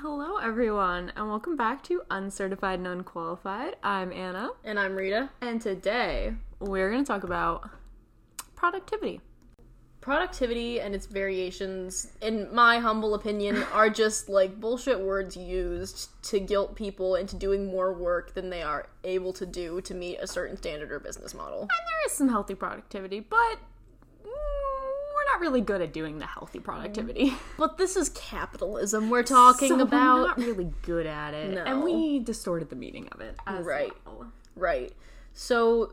Hello, everyone, and welcome back to Uncertified and Unqualified. I'm Anna, And I'm Rita. and today we're going to talk about productivity. Productivity and its variations, in my humble opinion, are just like bullshit words used to guilt people into doing more work than they are able to do to meet a certain standard or business model. And there is some healthy productivity, but not really good at doing the healthy mm-hmm. productivity. But this is capitalism we're talking So about. we're not really good at it, and we distorted the meaning of it. Right. well. Right. So,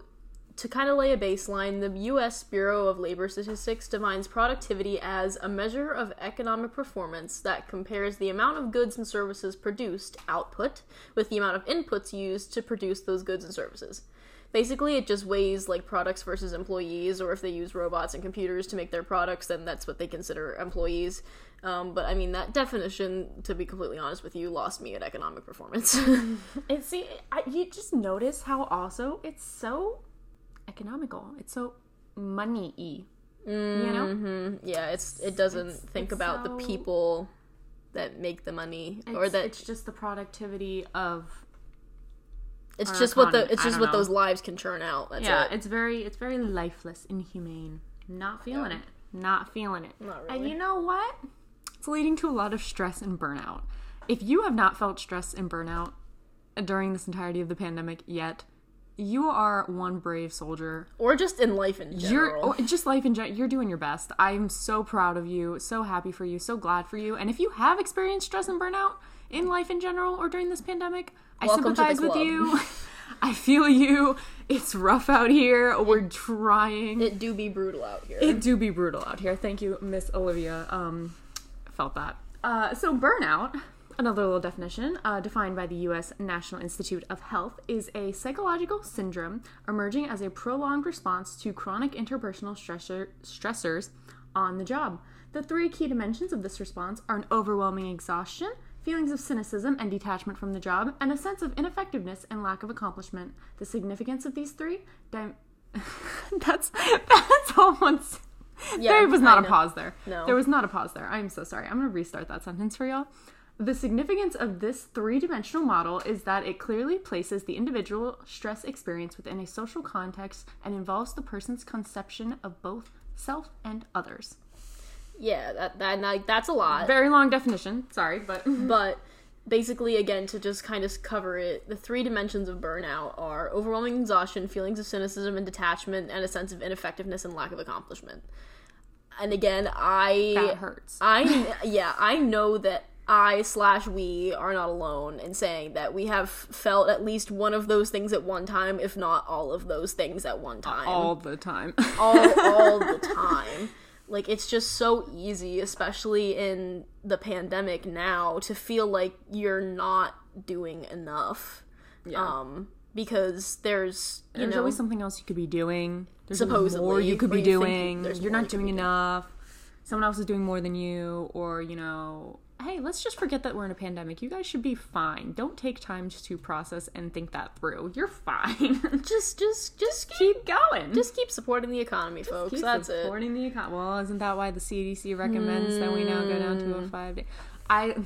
to kind of lay a baseline, the US Bureau of Labor Statistics defines productivity as a measure of economic performance that compares the amount of goods and services produced, output, with the amount of inputs used to produce those goods and services. Basically, it just weighs like products versus employees, or if they use robots and computers to make their products, then that's what they consider employees. Um, but I mean, that definition, to be completely honest with you, lost me at economic performance. And see, I, you just notice how also it's so economical. It's so money y. You know? hmm Yeah, it's it doesn't it's- think it's about so- the people that make the money or that it's just the productivity of it's our just what the it's just what know. those lives can churn out. That's yeah. it. It's very it's very lifeless, inhumane. Not feeling Yeah. it. Not feeling it. Not And you know what? It's leading to a lot of stress and burnout. If you have not felt stress and burnout during this entirety of the pandemic yet, you are one brave soldier Or just in life in You're general. oh, just life in general. You're doing your best. I'm so proud of you. So happy for you. So glad for you. And if you have experienced stress and burnout in life in general or during this pandemic, I Welcome sympathize with you. I feel you. It's rough out here. We're trying. It, it do be brutal out here. It do be brutal out here. Thank you, Miss Olivia. Um, felt that. Uh, so burnout. Another little definition, uh, defined by the U.S. National Institute of Health, is a psychological syndrome emerging as a prolonged response to chronic interpersonal stressor- stressors on the job. The three key dimensions of this response are an overwhelming exhaustion, feelings of cynicism and detachment from the job, and a sense of ineffectiveness and lack of accomplishment. The significance of these three dim- that's that's all one. Yeah, there was not I a know. pause there. No. There was not a pause there. I'm so sorry. I'm going to restart that sentence for y'all. The significance of this three dimensional model is that it clearly places the individual stress experience within a social context and involves the person's conception of both self and others. Yeah, that that like that's a lot. Very long definition. Sorry, but But basically, again, to just kind of cover it, the three dimensions of burnout are overwhelming exhaustion, feelings of cynicism and detachment, and a sense of ineffectiveness and lack of accomplishment. And again, I that hurts. I yeah, I know that I slash we are not alone in saying that we have felt at least one of those things at one time, if not all of those things at one time. all the time. all, all the time. Like it's just so easy, especially in the pandemic now, to feel like you're not doing enough. Um, because there's you know There's know always something else you could be doing. There's Supposedly, more you could be you doing. You're not doing be doing. enough. Someone else is doing more than you, or you know, hey, let's just forget that we're in a pandemic. You guys should be fine. Don't take time to process and think that through. You're fine. just just just keep keep going. just keep supporting the economy, folks. keep That's it. supporting the econ. Well, isn't that why the CDC recommends that we now go down to Hmm. a five day? I.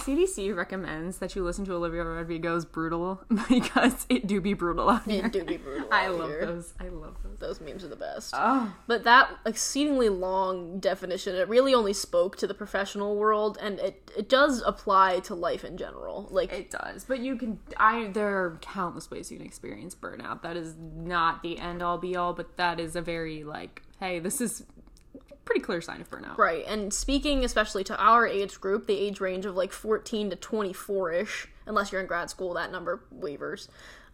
CDC recommends that you listen to Olivia Rodrigo's "Brutal" because it do be brutal out here. It do be brutal. I love here. those. I love those. Those memes are the best. Oh, But that exceedingly long definition, it really only spoke to the professional world, and it it does apply to life in general. Like it does. But you can. I there are countless ways you can experience burnout. That is not the end all be all, but that is a very like, hey, this is pretty clear sign of burnout. Right, and speaking especially to our age group, the age range of like 14 to 24 ish, unless you're in grad school, that number wavers,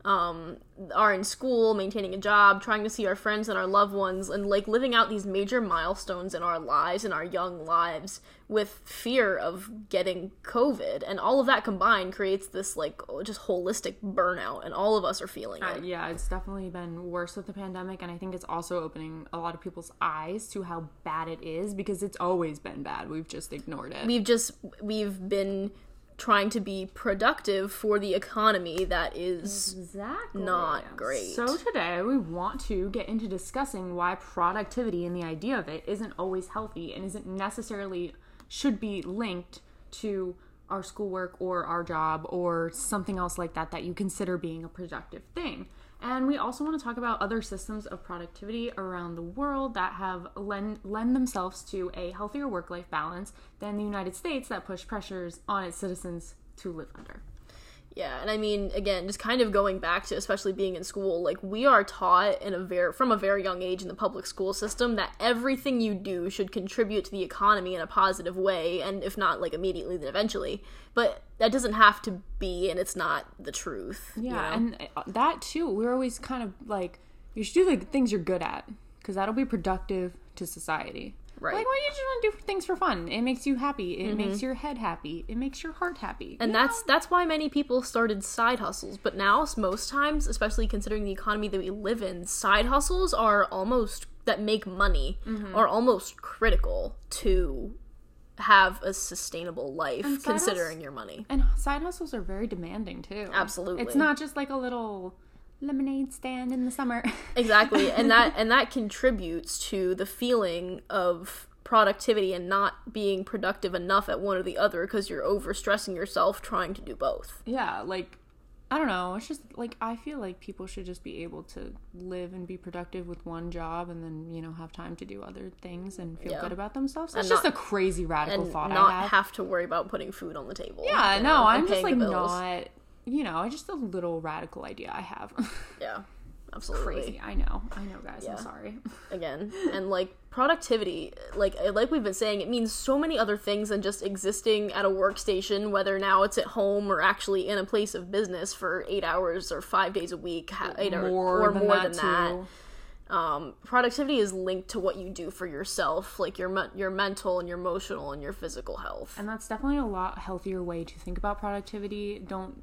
um, are in school, maintaining a job, trying to see our friends and our loved ones, and like living out these major milestones in our lives, and our young lives, with fear of getting COVID. And all of that combined creates this like just holistic burnout, and all of us are feeling Uh, it. yeah, it's definitely been worse with the pandemic, and I think it's also opening a lot of people's eyes to how bad it is because it's always been bad. We've just ignored it. we've just we've been trying to be productive for the economy that is Exactly. not great. So today we want to get into discussing why productivity and the idea of it isn't always healthy and isn't necessarily should be linked to our schoolwork or our job or something else like that that you consider being a productive thing. And we also want to talk about other systems of productivity around the world that have lend, lend themselves to a healthier work life balance than the United States that push pressures on its citizens to live under. Yeah, and I mean, again, just kind of going back to especially being in school, like we are taught in a very from a very young age in the public school system that everything you do should contribute to the economy in a positive way, and if not like immediately, then eventually. But that doesn't have to be, and it's not the truth. you Yeah, know? and uh, that too, we're always kind of like, you should do the things you're good at because that'll be productive to society. Right. Like, why do you just want to do things for fun? It makes you happy. It mm-hmm. makes your head happy. It makes your heart happy. and that's that's why many people started side hustles but now most times especially considering the economy that we live in side hustles are almost that make money mm-hmm. are almost critical to have a sustainable life side considering your money And side hustles are very demanding too. Absolutely. It's not just like a little lemonade stand in the summer. exactly and that and that contributes to the feeling of productivity and not being productive enough at one or the other because you're overstressing yourself trying to do both yeah, like I don't know. It's just like I feel like people should just be able to live and be productive with one job and then, you know, have time to do other things and feel Yeah. good about themselves. It's And just a crazy radical and thought not I have. have to worry about putting food on the table yeah, no, know, I'm just like bills. not, you know, just a little radical idea I have. yeah absolutely Crazy. I know. I know, guys. Yeah. I'm sorry. again and like productivity like like we've been saying it means so many other things than just existing at a workstation whether now it's at home or actually in a place of business for eight hours or five days a week eight hours or than more that, than that too. um, productivity is linked to what you do for yourself like your me- your mental and your emotional and your physical health and that's definitely a lot healthier way to think about productivity don't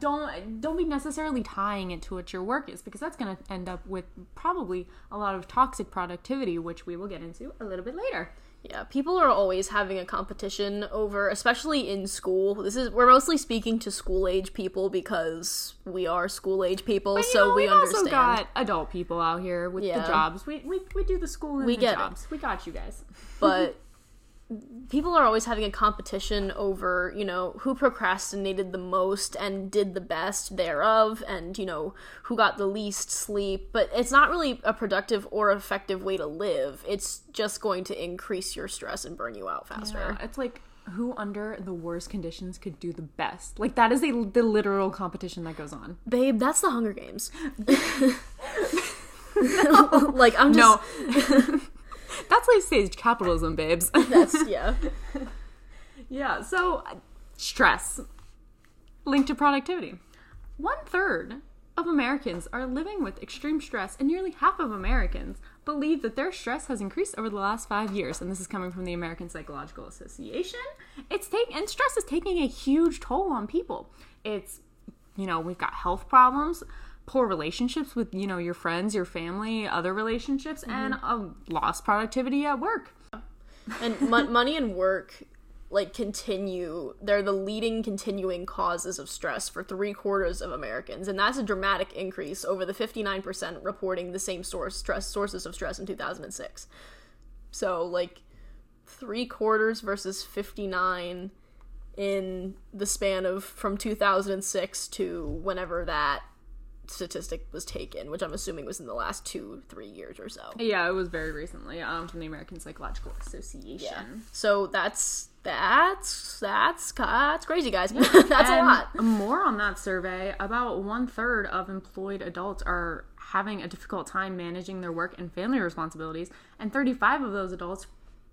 don't don't be necessarily tying it to what your work is because that's going to end up with probably a lot of toxic productivity which we will get into a little bit later Yeah, people are always having a competition over, especially in school. This is we're mostly speaking to school age people because we are school age people, so know, we understand. also got adult people out here with Yeah. the jobs we, we, we do the school and We the get it. jobs we got you guys but people are always having a competition over, you know, who procrastinated the most and did the best thereof and, you know, who got the least sleep, but it's not really a productive or effective way to live. It's just going to increase your stress and burn you out faster. Yeah, it's like who under the worst conditions could do the best like that is a, the literal competition that goes on Babe, that's the Hunger Games. like I'm just no that's late stage capitalism babes that's yeah. Yeah, so stress linked to productivity. One third of Americans are living with extreme stress, and nearly half of Americans believe that their stress has increased over the last five years. And this is coming from the American Psychological Association. It's take and stress is taking a huge toll on people. It's you know we've got health problems poor relationships with you know your friends your family other relationships mm-hmm. and a lost productivity at work. And mon- money and work like continue they're the leading continuing causes of stress for three quarters of americans and that's a dramatic increase over the 59% reporting the same source stress sources of stress in 2006 so like three quarters versus 59 in the span of from 2006 to whenever that statistic was taken which i'm assuming was in the last two three years or so yeah it was very recently um, from the american psychological association Yeah. So that's that's that's that's crazy, guys. that's a lot. More on that survey, about one third of employed adults are having a difficult time managing their work and family responsibilities, and 35 of those adults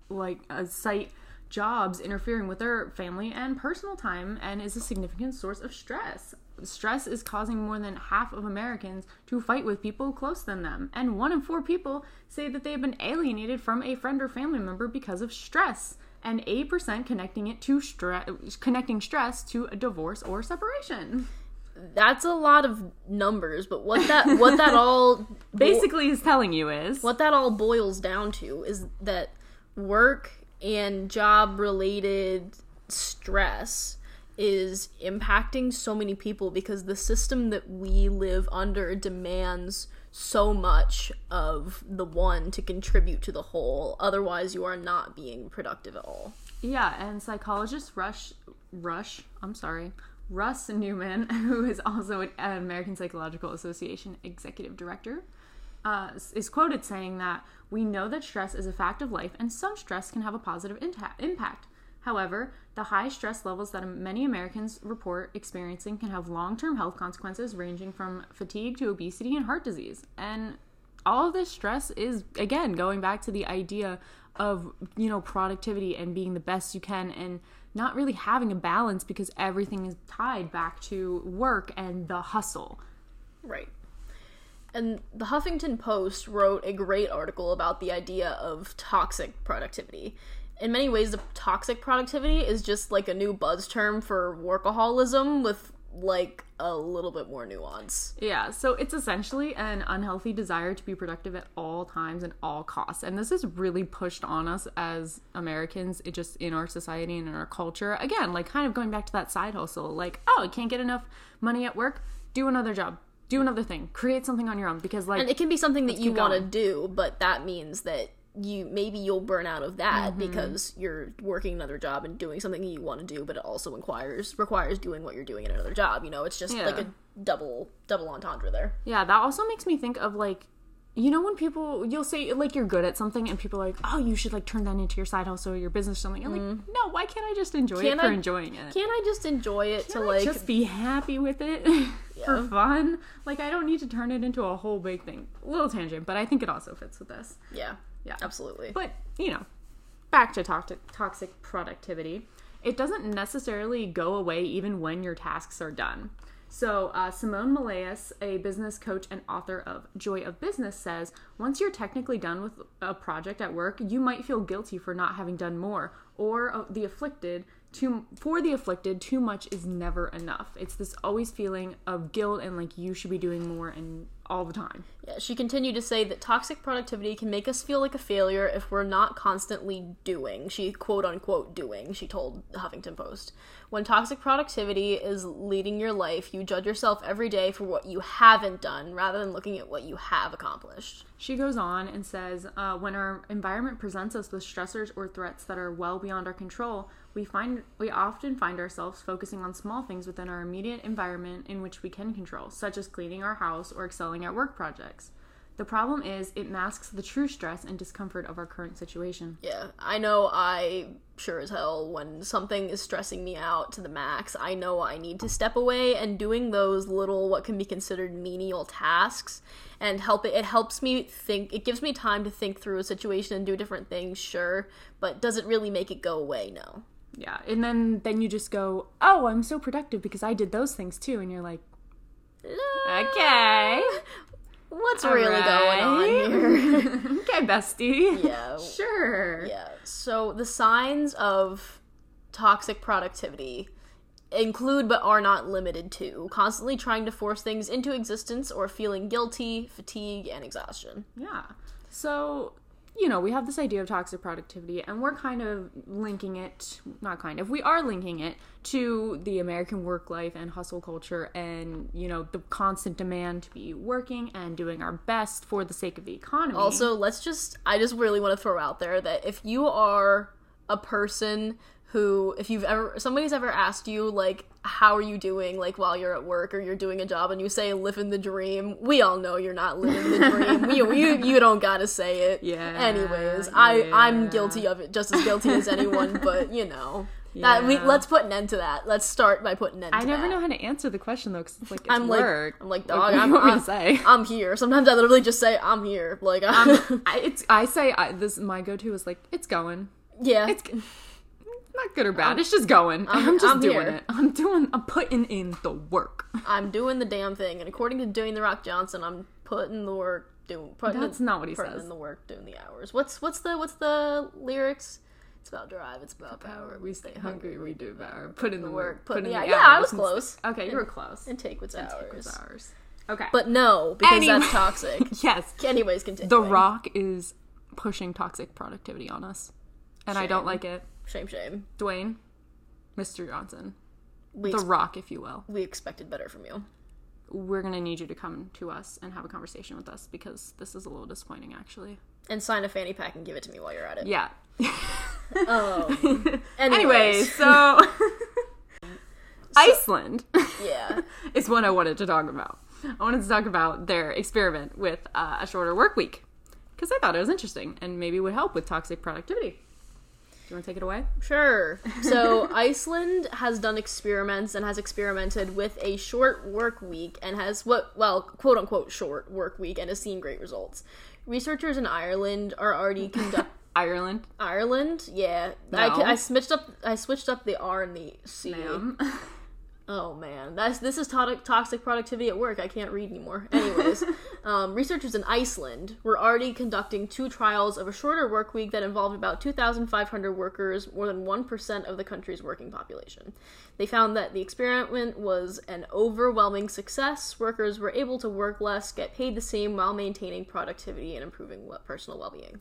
like uh, cite jobs interfering with their family and personal time and is a significant source of stress. Stress is causing more than half of Americans to fight with people close than them, and one in four people say that they have been alienated from a friend or family member because of stress. And 8% connecting it to stress connecting stress to a divorce or separation. That's a lot of numbers, but what that what that all basically is telling you is what that all boils down to is that work and job related stress is impacting so many people because the system that we live under demands so much of the one to contribute to the whole otherwise you are not being productive at all Yeah, and psychologist Rush Rush, I'm sorry, Russ Newman, who is also an American Psychological Association executive director, uh, is quoted saying that we know that stress is a fact of life, and some stress can have a positive impact. However, the high stress levels that many Americans report experiencing can have long term health consequences ranging from fatigue to obesity and heart disease. And all of this stress is, again, going back to the idea of, you know, productivity and being the best you can and not really having a balance because everything is tied back to work and the hustle. Right. And the Huffington Post wrote a great article about the idea of toxic productivity in many ways, the toxic productivity is just like a new buzz term for workaholism with like a little bit more nuance. Yeah, so it's essentially an unhealthy desire to be productive at all times and all costs. And this is really pushed on us as Americans, it just in our society and in our culture. Again, like kind of going back to that side hustle, like, oh, I can't get enough money at work, do another job. Do another thing. Create something on your own because like And it can be something that you want to do, but that means that you maybe you'll burn out of that mm-hmm. because you're working another job and doing something you want to do but it also requires requires doing what you're doing in another job you know it's just yeah. like a double double entendre there yeah that also makes me think of like you know when people you'll say like you're good at something and people are like oh you should like turn that into your side hustle or your business or something i'm mm. like no why can't i just enjoy can it for I, enjoying it can't i just enjoy it can to I like just be happy with it yeah. for fun like i don't need to turn it into a whole big thing a little tangent but i think it also fits with this yeah yeah, absolutely. But, you know, back to toxic, toxic productivity, it doesn't necessarily go away even when your tasks are done. So, uh, Simone Milasas, a business coach and author of Joy of Business, says once you're technically done with a project at work, you might feel guilty for not having done more, or uh, the afflicted too for the afflicted too much is never enough. It's this always feeling of guilt and like you should be doing more and all the time. Yeah she continued to say that toxic productivity can make us feel like a failure if we're not constantly doing. She quote unquote doing she told the huffington post. When toxic productivity is leading your life you judge yourself every day for what you haven't done rather than looking at what you have accomplished. She goes on and says uh, when our environment presents us with stressors or threats that are well beyond our control we find we often find ourselves focusing on small things within our immediate environment in which we can control, such as cleaning our house or excelling at work projects. The problem is it masks the true stress and discomfort of our current situation. Yeah, I know I sure as hell when something is stressing me out to the max, I know I need to step away and doing those little what can be considered menial tasks and help it it helps me think it gives me time to think through a situation and do different things, sure, but does it really make it go away? No yeah and then then you just go oh i'm so productive because i did those things too and you're like okay. What's All really right. going on here? Okay bestie. Yeah. Sure. Yeah. So the signs of toxic productivity include but are not limited to constantly trying to force things into existence or feeling guilty fatigue and exhaustion. Yeah. So you know, we have this idea of toxic productivity, and we're kind of linking it, not kind of, we are linking it to the American work life and hustle culture and, you know, the constant demand to be working and doing our best for the sake of the economy. Also, let's just, I just really want to throw out there that if you are a person who if you've ever somebody's ever asked you like how are you doing like while you're at work or you're doing a job and you say living the dream we all know you're not living the dream you, you you don't gotta say it yeah anyways i i'm guilty of it just as guilty as anyone but you know yeah. That we let's put an end to that. Let's start by putting an end. To that. I never that. know how to answer the question though, because it's like it's I'm work. like I'm like dog. I'm, I'm, say? I'm here. Sometimes I literally just say I'm here. Like I'm, I, it's I say I, this. My go to is like it's going. Yeah, it's not good or bad. I'm, it's just going. I'm, I'm just I'm doing here. it. I'm doing. I'm putting in the work. I'm doing the damn thing, and according to Dwayne the Rock Johnson, I'm putting the work. Doing. Putting That's the, not what he putting says. in the work, doing the hours. What's what's the what's the lyrics? It's about drive. It's about power. We stay hungry. We do power. Put in the work. Put, put in yeah, the hours. yeah. I was close. Okay, you were close. And take what's and ours. Take what's ours. Okay, but no, because anyway. that's toxic. yes. Anyways, continue. The Rock is pushing toxic productivity on us, and shame. I don't like it. Shame, shame. Dwayne, Mr. Johnson. We the ex- Rock, if you will. We expected better from you. We're going to need you to come to us and have a conversation with us because this is a little disappointing, actually. And sign a fanny pack and give it to me while you're at it. Yeah. Um, Anyway, anyways, so Iceland yeah. is what I wanted to talk about. I wanted to talk about their experiment with uh, a shorter work week because I thought it was interesting and maybe would help with toxic productivity. You want to take it away? Sure. So Iceland has done experiments and has experimented with a short work week and has what well, quote unquote short work week and has seen great results. Researchers in Ireland are already conducting. Ireland, Ireland, yeah. I, No. I switched up I switched up the R and the C. Oh man, that's this is to- toxic productivity at work. I can't read anymore. Anyways, um, researchers in Iceland were already conducting two trials of a shorter work week that involved about 2,500 workers, more than one percent of the country's working population. They found that the experiment was an overwhelming success. Workers were able to work less, get paid the same, while maintaining productivity and improving personal well-being.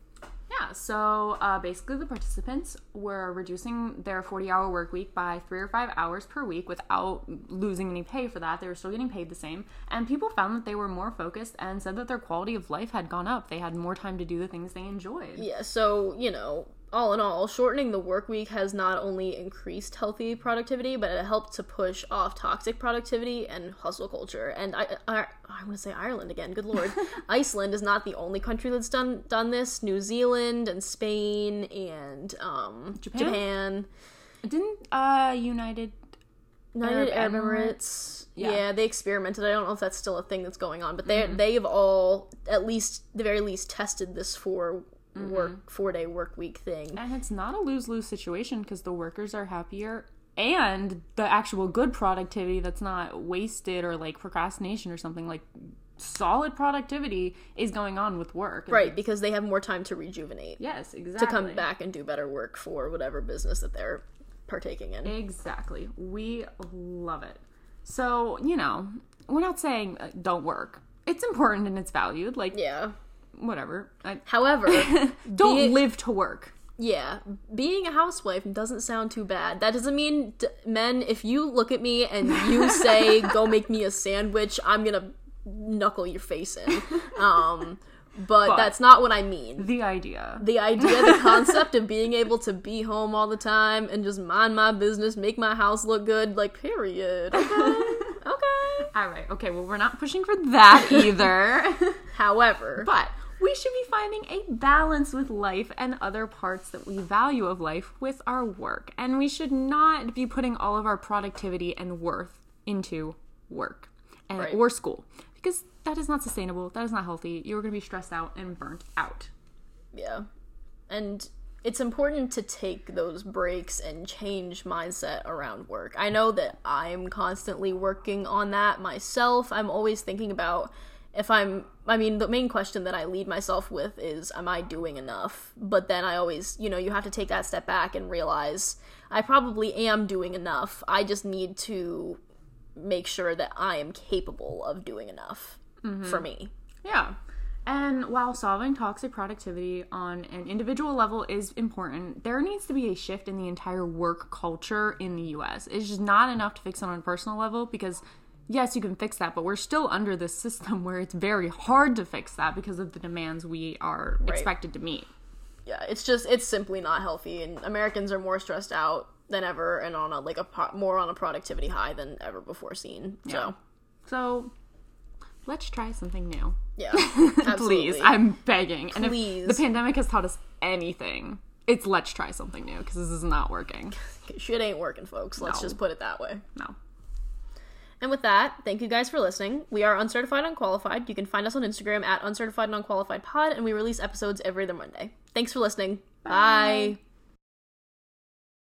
Yeah, so uh, basically, the participants were reducing their 40 hour work week by three or five hours per week without losing any pay for that. They were still getting paid the same. And people found that they were more focused and said that their quality of life had gone up. They had more time to do the things they enjoyed. Yeah, so, you know, all in all, shortening the work week has not only increased healthy productivity, but it helped to push off toxic productivity and hustle culture. And I, I, I'm going to say Ireland again. Good lord, Iceland is not the only country that's done done this. New Zealand and Spain and um, Japan? Japan, Didn't uh, United. United Arab Emirates? Emirates. Yeah. Yeah. they experimented. I don't know if that's still a thing that's going on, but they they've all at least the very least tested this for work four day work week thing. And it's not a lose lose situation because the workers are happier and the actual good productivity that's not wasted or like procrastination or something like solid productivity is going on with work. Right, because they have more time to rejuvenate, Yes, exactly. to come back and do better work for whatever business that they're partaking in. Exactly. We love it. So, you know, we're not saying uh, don't work. It's important and it's valued. Like, Yeah. Whatever. I, However, don't live to work. yeah, being a housewife doesn't sound too bad. That doesn't mean, d- men, if you look at me and you say, go make me a sandwich, I'm gonna knuckle your face in. Um, but, But- that's not what I mean. The idea. The idea, the concept of being able to be home all the time and just mind my business, make my house look good, like, period. Okay. okay. All right. Okay. Well, we're not pushing for that either. However, but we should be finding a balance with life and other parts that we value of life with our work. And we should not be putting all of our productivity and worth into work and, Right. or school because that is not sustainable. That is not healthy. You're going to be stressed out and burnt out. Yeah. And it's important to take those breaks and change mindset around work. I know that I'm constantly working on that myself. I'm always thinking about if I'm I mean the main question that I lead myself with is am I doing enough? But then I always, you know, you have to take that step back and realize I probably am doing enough. I just need to make sure that I am capable of doing enough mm-hmm. for me. Yeah. And while solving toxic productivity on an individual level is important, there needs to be a shift in the entire work culture in the US. It's just not enough to fix it on a personal level because, yes, you can fix that, but we're still under this system where it's very hard to fix that because of the demands we are expected to meet. yeah it's just it's simply not healthy and americans are more stressed out than ever and on a like a pro- more on a productivity high than ever before seen so So let's try something new. yeah, Please. I'm begging. And if Please. the pandemic has taught us anything, it's let's try something new because this is not working. shit ain't working folks let's No. just put it that way No. And with that thank you guys for listening. We are uncertified unqualified. You can find us on instagram at uncertified and unqualified pod and we release episodes every other monday. Thanks for listening. Bye.